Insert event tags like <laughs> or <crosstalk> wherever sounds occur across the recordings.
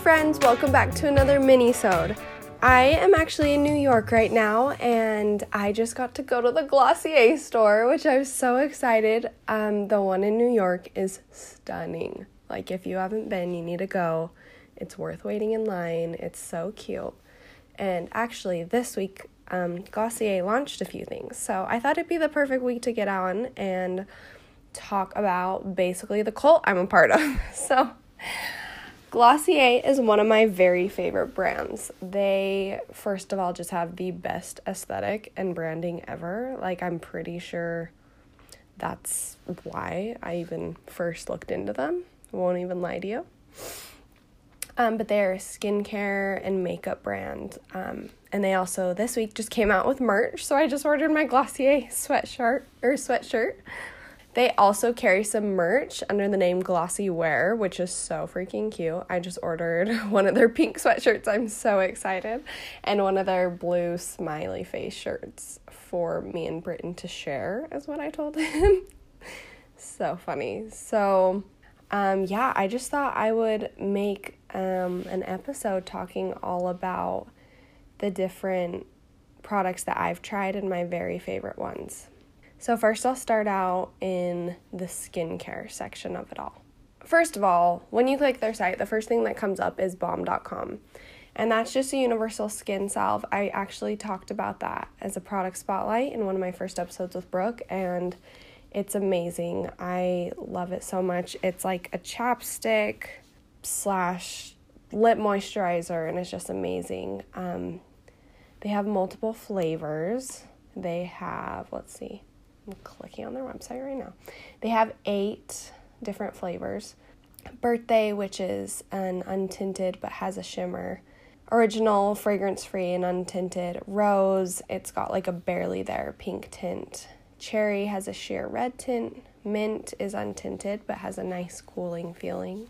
friends, welcome back to another mini-sode. I am actually in New York right now and I just got to go to the Glossier store, which I'm so excited. Um, the one in New York is stunning. Like if you haven't been, you need to go. It's worth waiting in line. It's so cute. And actually, this week, um, Glossier launched a few things. So I thought it'd be the perfect week to get on and talk about basically the cult I'm a part of. <laughs> So Glossier is one of my very favorite brands. They, first of all, just have the best aesthetic and branding ever. Like, I'm pretty sure that's why I even first looked into them. Won't even lie to you. Um, but they're a skincare and makeup brand. Um, and they also this week just came out with merch, so I just ordered my Glossier sweatshirt or sweatshirt they also carry some merch under the name GlossiWear, which is so freaking cute. I just ordered <laughs> one of their pink sweatshirts. I'm so excited. And one of their blue smiley face shirts for me and Britton to share, is what I told <laughs> him. so funny. So, um, yeah, I just thought I would make um, an episode talking all about the different products that I've tried and my very favorite ones. So, first, I'll start out in the skincare section of it all. First of all, when you click their site, the first thing that comes up is Balm Dotcom. And that's just a universal skin salve. I actually talked about that as a product spotlight in one of my first episodes with Brooke, and it's amazing. I love it so much. It's like a chapstick slash lip moisturizer, and it's just amazing. Um, they have multiple flavors. They have, let's see, I'm clicking on their website right now. They have eight different flavors. Birthday, which is an untinted but has a shimmer. Original, fragrance free, and untinted. Rose, it's got like a barely there pink tint. Cherry has a sheer red tint. Mint is untinted but has a nice cooling feeling.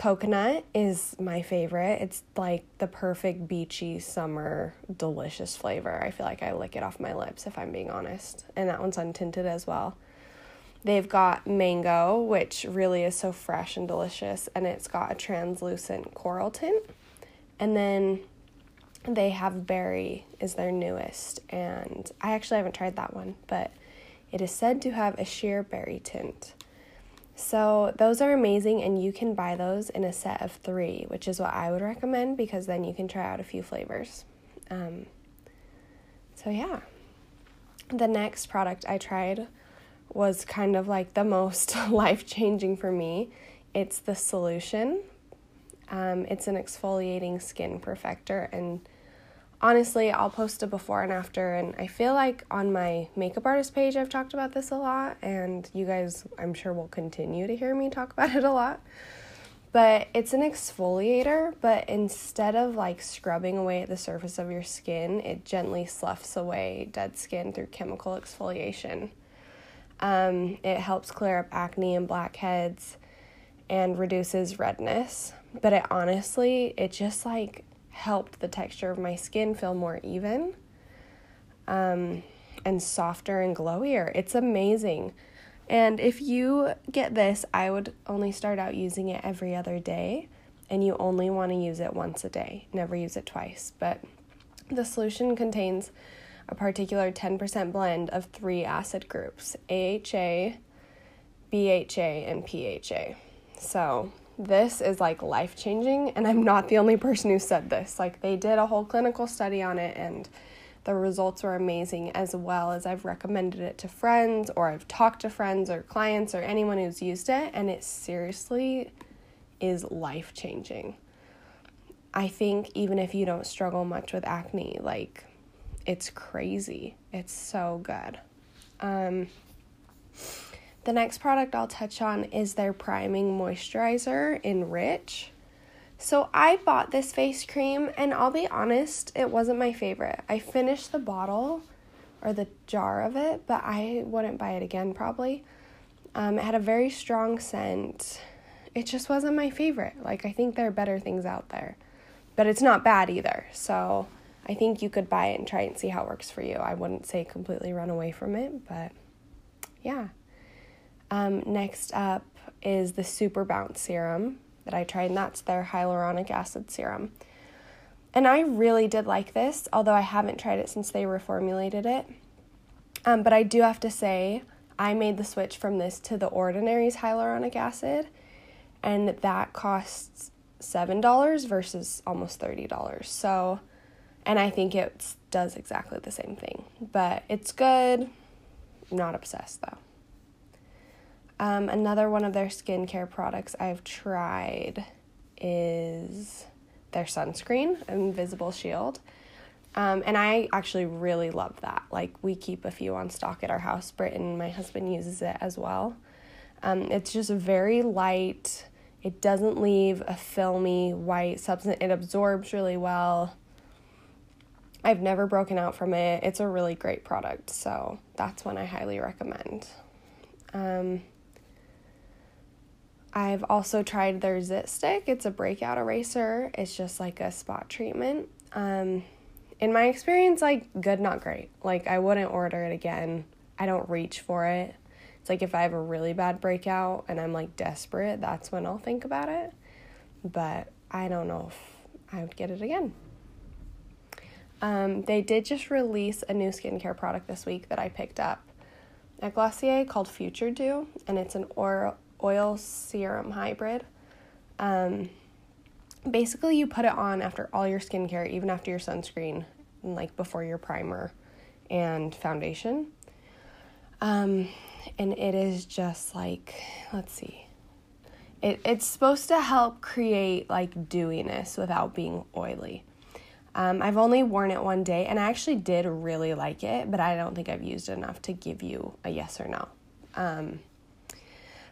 Coconut is my favorite. It's like the perfect beachy summer delicious flavor. I feel like I lick it off my lips if I'm being honest. And that one's untinted as well. They've got mango, which really is so fresh and delicious, and it's got a translucent coral tint. And then they have berry is their newest, and I actually haven't tried that one, but it is said to have a sheer berry tint. So, those are amazing, and you can buy those in a set of three, which is what I would recommend because then you can try out a few flavors. Um, so, yeah. The next product I tried was kind of like the most <laughs> life changing for me. It's the solution. Um, it's an exfoliating skin perfector, and honestly, I'll post a before and after. And I feel like on my makeup artist page, I've talked about this a lot, and you guys, I'm sure, will continue to hear me talk about <laughs> it a lot. But it's an exfoliator, but instead of like scrubbing away at the surface of your skin, it gently sloughs away dead skin through chemical exfoliation. Um, it helps clear up acne and blackheads and reduces redness. But it honestly, it just like helped the texture of my skin feel more even um, and softer and glowier. It's amazing. And if you get this, I would only start out using it every other day, and you only want to use it once a day, never use it twice. But the solution contains a particular 10% blend of three acid groups AHA, BHA, and PHA. So this is like life changing, and I'm not the only person who said this. Like, they did a whole clinical study on it, and the results were amazing, as well as I've recommended it to friends, or I've talked to friends or clients or anyone who's used it, and it seriously is life changing. I think even if you don't struggle much with acne, like, it's crazy. It's so good. Um, the next product I'll touch on is their priming moisturizer in Rich. So I bought this face cream and I'll be honest, it wasn't my favorite. I finished the bottle or the jar of it, but I wouldn't buy it again probably. Um, it had a very strong scent. It just wasn't my favorite. Like, I think there are better things out there, but it's not bad either. So, I think you could buy it and try it and see how it works for you. I wouldn't say completely run away from it, but yeah. Um, next up is the Super Bounce Serum. that I tried, and that's their hyaluronic acid serum. And I really did like this, although I haven't tried it since they reformulated it. Um, but I do have to say, I made the switch from this to the Ordinary's hyaluronic acid, and that costs $7 versus almost $30. So, and I think it does exactly the same thing. But it's good. Not obsessed though. Um, another one of their skincare products I've tried is their sunscreen, Invisible Shield. Um, and I actually really love that. Like, we keep a few on stock at our house. Britton, my husband, uses it as well. Um, it's just very light. It doesn't leave a filmy white substance. It absorbs really well. I've never broken out from it. It's a really great product, so that's one I highly recommend. Um, I've also tried their Zit Stick. It's a breakout eraser. It's just like a spot treatment. Um, in my experience, like good, not great. Like I wouldn't order it again. I don't reach for it. It's like if I have a really bad breakout and I'm like desperate, that's when I'll think about it. But I don't know if I would get it again. Um, they did just release a new skincare product this week that I picked up at Glossier called Future Dew, and it's an oil, oil serum hybrid. Um, basically, you put it on after all your skincare, even after your sunscreen, and like before your primer and foundation. Um, and it is just like, let's see. It, it's supposed to help create like dewiness without being oily. Um, I've only worn it one day and I actually did really like it, but I don't think I've used it enough to give you a yes or no. Um,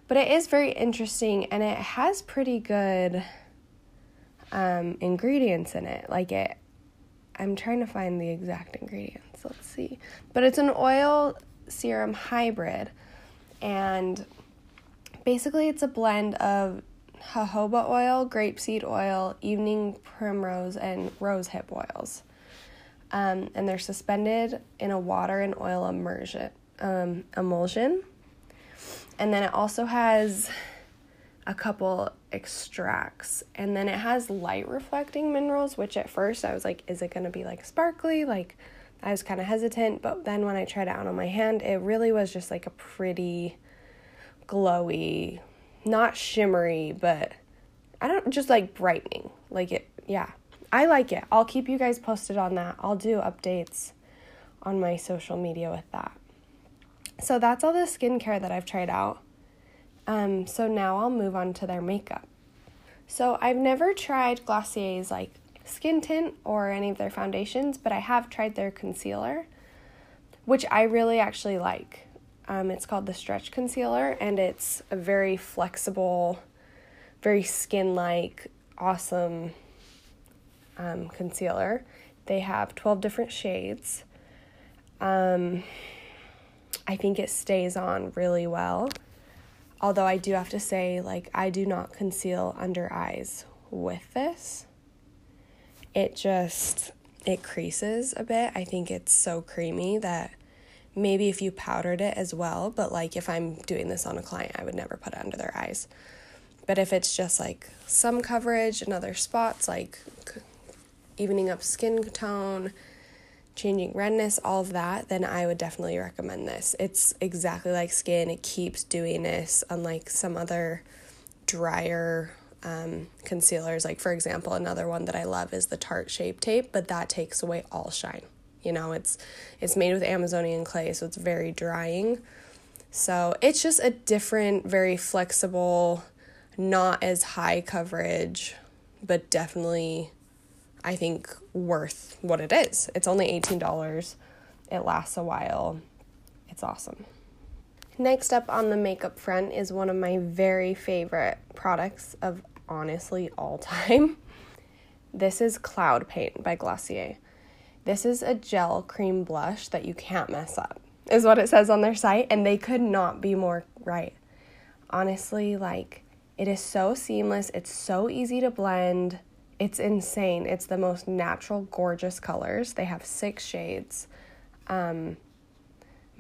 but it is very interesting and it has pretty good um, ingredients in it. Like it, I'm trying to find the exact ingredients. Let's see. But it's an oil serum hybrid and basically it's a blend of jojoba oil, grapeseed oil, evening primrose, and rose hip oils. Um, and they're suspended in a water and oil immersion, um, emulsion. And then it also has a couple extracts. And then it has light reflecting minerals, which at first I was like, is it going to be like sparkly? Like, I was kind of hesitant. But then when I tried it out on my hand, it really was just like a pretty glowy not shimmery, but I don't just like brightening. Like it, yeah. I like it. I'll keep you guys posted on that. I'll do updates on my social media with that. So that's all the skincare that I've tried out. Um, so now I'll move on to their makeup. So I've never tried Glossier's like skin tint or any of their foundations, but I have tried their concealer, which I really actually like. Um, it's called the Stretch Concealer, and it's a very flexible, very skin like, awesome um, concealer. They have 12 different shades. Um, I think it stays on really well. Although I do have to say, like, I do not conceal under eyes with this. It just, it creases a bit. I think it's so creamy that maybe if you powdered it as well, but like if I'm doing this on a client, I would never put it under their eyes. But if it's just like some coverage and other spots, like evening up skin tone, changing redness, all of that, then I would definitely recommend this. It's exactly like skin, it keeps dewiness, unlike some other drier um, concealers. Like, for example, another one that I love is the Tarte Shape Tape, but that takes away all shine. You know, it's it's made with Amazonian clay, so it's very drying. So it's just a different, very flexible, not as high coverage, but definitely I think worth what it is. It's only $18. It lasts a while. It's awesome. Next up on the makeup front is one of my very favorite products of honestly all time. <laughs> This is Cloud Paint by Glossier. This is a gel cream blush that you can't mess up, is what it says on their site, and they could not be more right. Honestly, like, it is so seamless, it's so easy to blend. It's insane. It's the most natural, gorgeous colors. They have six shades. Um,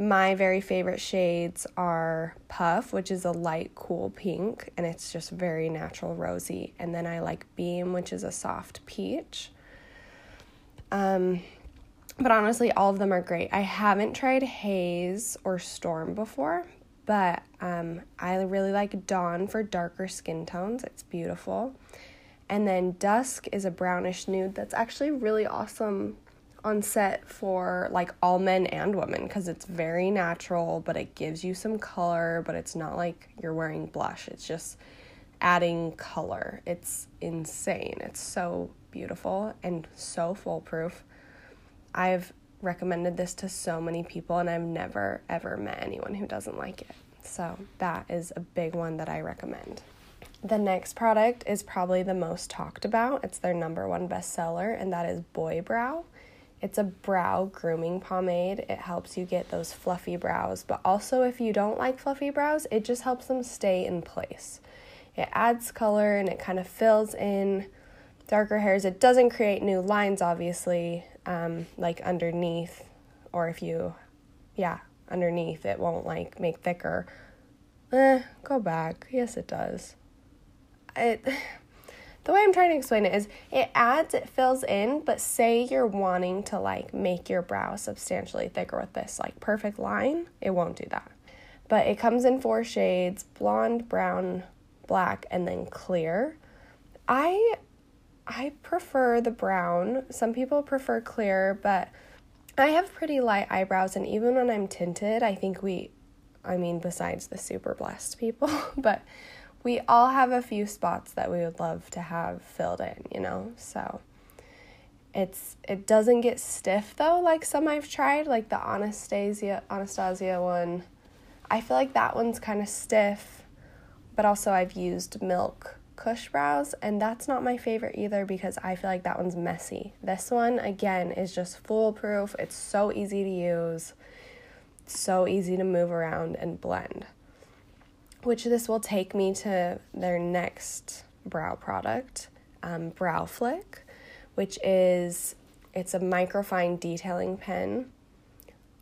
My very favorite shades are Puff, which is a light cool pink, and it's just very natural rosy. And then I like Beam, which is a soft peach. Um, but honestly, all of them are great. I haven't tried Haze or Storm before, but um, I really like Dawn for darker skin tones. It's beautiful. And then Dusk is a brownish nude that's actually really awesome on set for like all men and women because it's very natural, but it gives you some color, but it's not like you're wearing blush. It's just adding color. It's insane. It's so beautiful and so foolproof. I've recommended this to so many people and I've never ever met anyone who doesn't like it. So that is a big one that I recommend. The next product is probably the most talked about. It's their number one bestseller, and that is Boy Brow. It's a brow grooming pomade. It helps you get those fluffy brows, but also if you don't like fluffy brows, it just helps them stay in place. It adds color and it kind of fills in darker hairs. It doesn't create new lines, obviously, um, like underneath, or if you, yeah, underneath, it won't like make thicker. Eh, go back. Yes, it does. It <sighs> the way I'm trying to explain it is it adds, it fills in, but say you're wanting to like make your brow substantially thicker with this like perfect line, it won't do that. But it comes in four shades blonde, brown, black, and then clear. I I prefer the brown. Some people prefer clear, but I have pretty light eyebrows, and even when I'm tinted, I think we, I mean, besides the super blessed people, <laughs> but we all have a few spots that we would love to have filled in, you know? So it's it doesn't get stiff though like some I've tried, like the Anastasia Anastasia one. I feel like that one's kind of stiff, but also I've used Milk Kush brows and that's not my favorite either because I feel like that one's messy. This one again is just foolproof. It's so easy to use. So easy to move around and blend which this will take me to their next brow product, um, Brow Flick, which is it's a microfine detailing pen.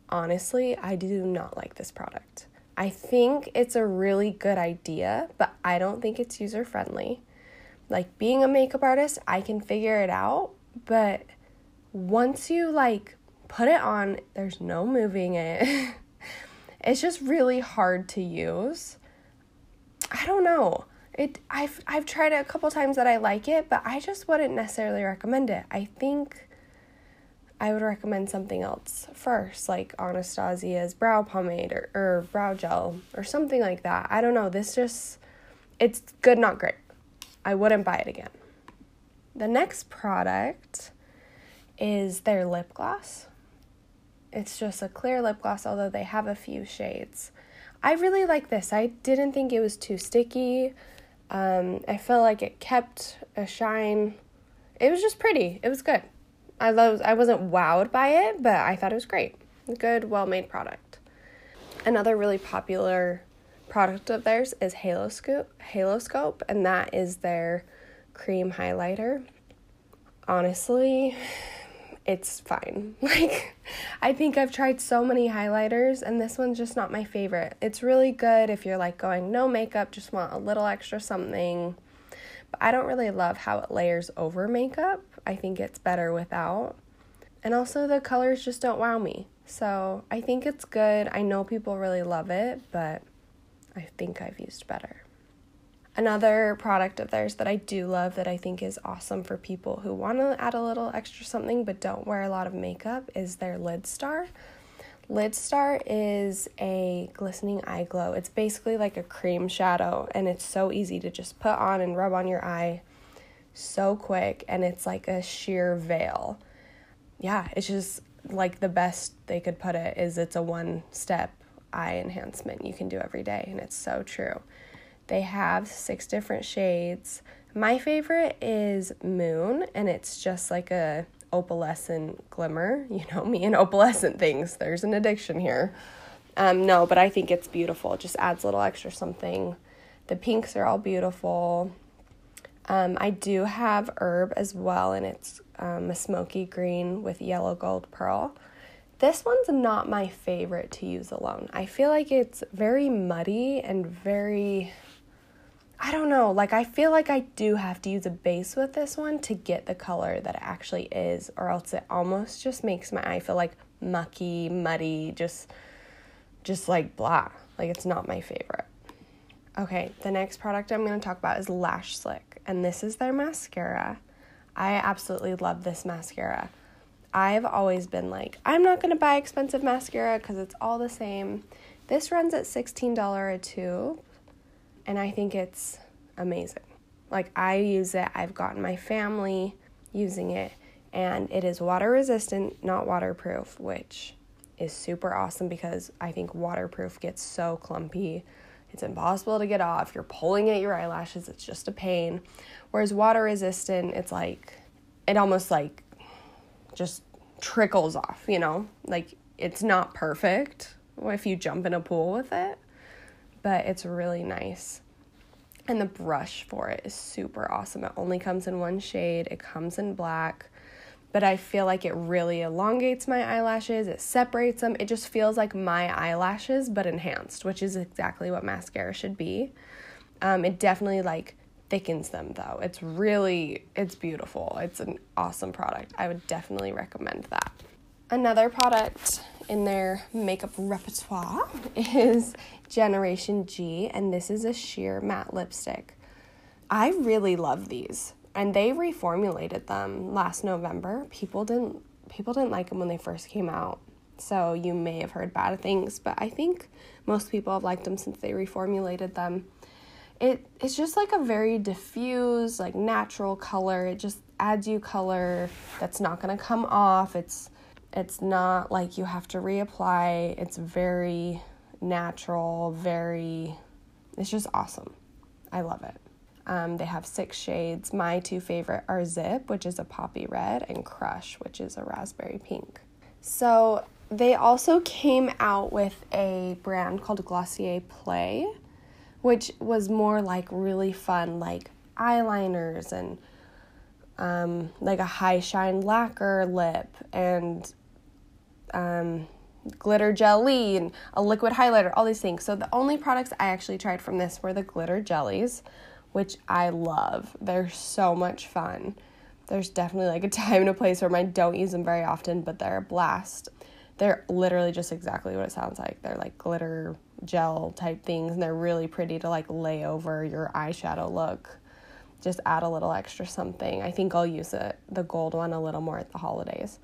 Honestly, I do not like this product. I think it's a really good idea, but I don't think it's user friendly. Like being a makeup artist, I can figure it out, but once you like put it on, there's no moving it. <laughs> it's just really hard to use. I don't know. It I've I've tried it a couple times that I like it, but I just wouldn't necessarily recommend it. I think I would recommend something else first, like Anastasia's brow pomade or, or brow gel or something like that. I don't know. This just it's good, not great. I wouldn't buy it again. The next product is their lip gloss. It's just a clear lip gloss, although they have a few shades. I really like this. I didn't think it was too sticky. Um, I felt like it kept a shine. It was just pretty. It was good. I was I wasn't wowed by it, but I thought it was great. Good, well-made product. Another really popular product of theirs is Haloscope, Halo Scope, and that is their cream highlighter. Honestly, it's fine. <laughs> Like, I think I've tried so many highlighters, and this one's just not my favorite. It's really good if you're like going no makeup, just want a little extra something. But I don't really love how it layers over makeup. I think it's better without. And also, the colors just don't wow me. So I think it's good. I know people really love it, but I think I've used better. Another product of theirs that I do love that I think is awesome for people who want to add a little extra something but don't wear a lot of makeup is their Lid Star. Lid Star is a glistening eye glow. It's basically like a cream shadow and it's so easy to just put on and rub on your eye so quick and it's like a sheer veil. Yeah, it's just like the best they could put it is it's a one step eye enhancement you can do every day and it's so true. They have six different shades. My favorite is Moon, and it's just like a opalescent glimmer. <laughs> You know me and opalescent things. There's an addiction here. Um, no, but I think it's beautiful. It just adds a little extra something. The pinks are all beautiful. Um, I do have herb as well, and it's um, a smoky green with yellow gold pearl. This one's not my favorite to use alone. I feel like it's very muddy and very I don't know, like I feel like I do have to use a base with this one to get the color that it actually is, or else it almost just makes my eye feel like mucky, muddy, just just like blah. Like it's not my favorite. Okay, the next product I'm going to talk about is Lash Slick, and this is their mascara. I absolutely love this mascara. I've always been like, I'm not going to buy expensive mascara because it's all the same. This runs at $16 a tube, and I think it's amazing. Like, I use it, I've gotten my family using it, and it is water resistant, not waterproof, which is super awesome because I think waterproof gets so clumpy. It's impossible to get off. You're pulling at your eyelashes, it's just a pain. Whereas water resistant, it's like, it almost like just trickles off, you know? Like it's not perfect if you jump in a pool with it, but it's really nice. And the brush for it is super awesome. It only comes in one shade, it comes in black, but I feel like it really elongates my eyelashes, it separates them. It just feels like my eyelashes, but enhanced, which is exactly what mascara should be. Um, it definitely like thickens them though. It's really it's beautiful. It's an awesome product. I would definitely recommend that. Another product in their makeup repertoire is Generation G and this is a sheer matte lipstick. I really love these and they reformulated them last November. People didn't people didn't like them when they first came out. So you may have heard bad things, but I think most people have liked them since they reformulated them it it's just like a very diffuse like natural color it just adds you color that's not going to come off it's it's not like you have to reapply. It's very natural very it's just awesome. I love it. Um, they have six shades. My two favorite are zip which is a poppy red and crush which is a raspberry pink. So they also came out with a brand called glossier play which was more like really fun, like eyeliners and um, like a high shine lacquer lip and um, glitter jelly and a liquid highlighter, all these things. So the only products I actually tried from this were the glitter jellies, which I love. They're so much fun. There's definitely like a <laughs> time and a place where I don't use them very often, but they're a blast. They're literally just exactly what it sounds like. They're like glitter gel type things and they're really pretty to like lay over your eyeshadow look. Just add a little extra something. I think I'll use it the gold one a little more at the holidays.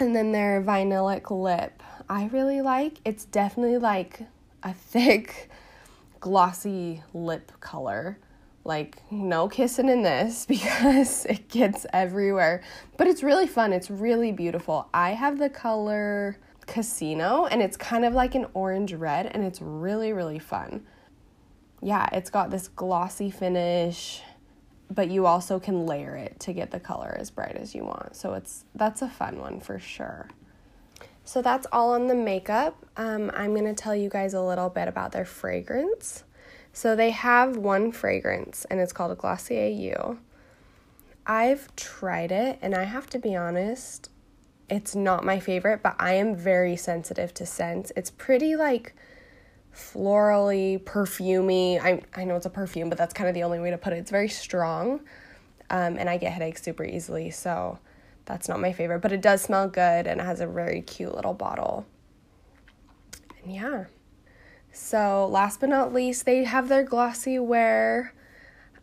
And then their vinylic lip. I really like. It's definitely like a <laughs> thick glossy lip color. Like no kissing in this <laughs> because it gets everywhere. But it's really fun. It's really beautiful. I have the color casino and it's kind of like an orange red and it's really really fun. Yeah, it's got this glossy finish, but you also can layer it to get the color as bright as you want. So it's that's a fun one for sure. So that's all on the makeup. Um, I'm gonna tell you guys a little bit about their fragrance. So they have one fragrance and it's called a Glossier You. I've tried it and I have to be honest, it's not my favorite, but I am very sensitive to scents. It's pretty like florally, perfumy. I I know it's a perfume, but that's kind of the only way to put it. It's very strong, um, and I get headaches super easily, so that's not my favorite. But it does smell good, and it has a very cute little bottle. And yeah. So last but not least, they have their GlossiWear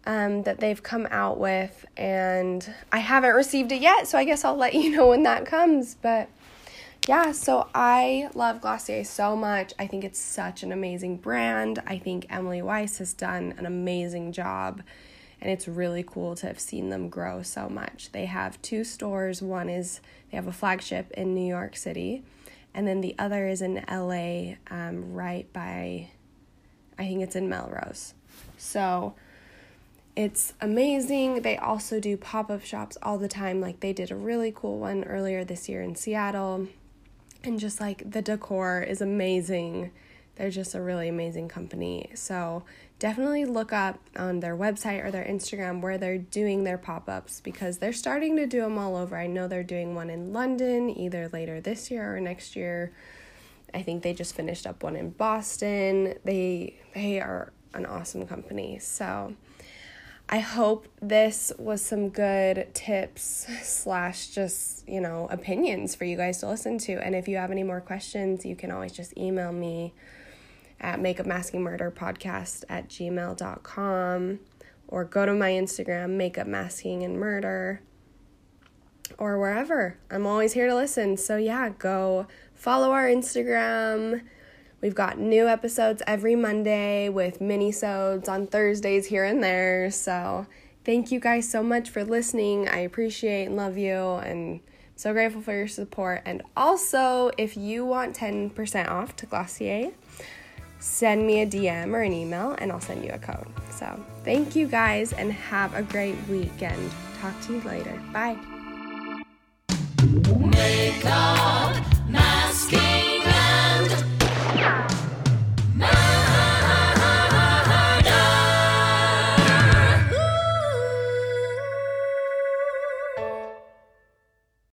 um, that they've come out with, and I haven't received it yet, so I guess I'll let you know when that comes. But yeah, so I love Glossier so much. I think it's such an amazing brand. I think Emily Weiss has done an amazing job, and it's really cool to have seen them grow so much. They have two stores. One is they have a flagship in New York City, and then the other is in LA, um, right by, I think it's in Melrose. So it's amazing. They also do pop up shops all the time. Like they did a really cool one earlier this year in Seattle. And just like the decor is amazing. they're just a really amazing company. So definitely look up on their website or their Instagram where they're doing their pop ups because they're starting to do them all over. I know they're doing one in London either later this year or next year. I think they just finished up one in Boston. They they are an awesome company. So I hope this was some good tips slash just, you know, opinions for you guys to listen to. And if you have any more questions, you can always just email me at makeup masking murder podcast at gmail.com or go to my Instagram, makeup masking and murder or wherever. I'm always here to listen. So yeah, go follow our Instagram. We've got new episodes every Monday with mini-sodes on Thursdays here and there. So thank you guys so much for listening. I appreciate and love you and so grateful for your support. And also, if you want 10% off to Glossier, send me a DM or an email and I'll send you a code. So, thank you guys and have a great weekend. Talk to you later. Bye. Yeah.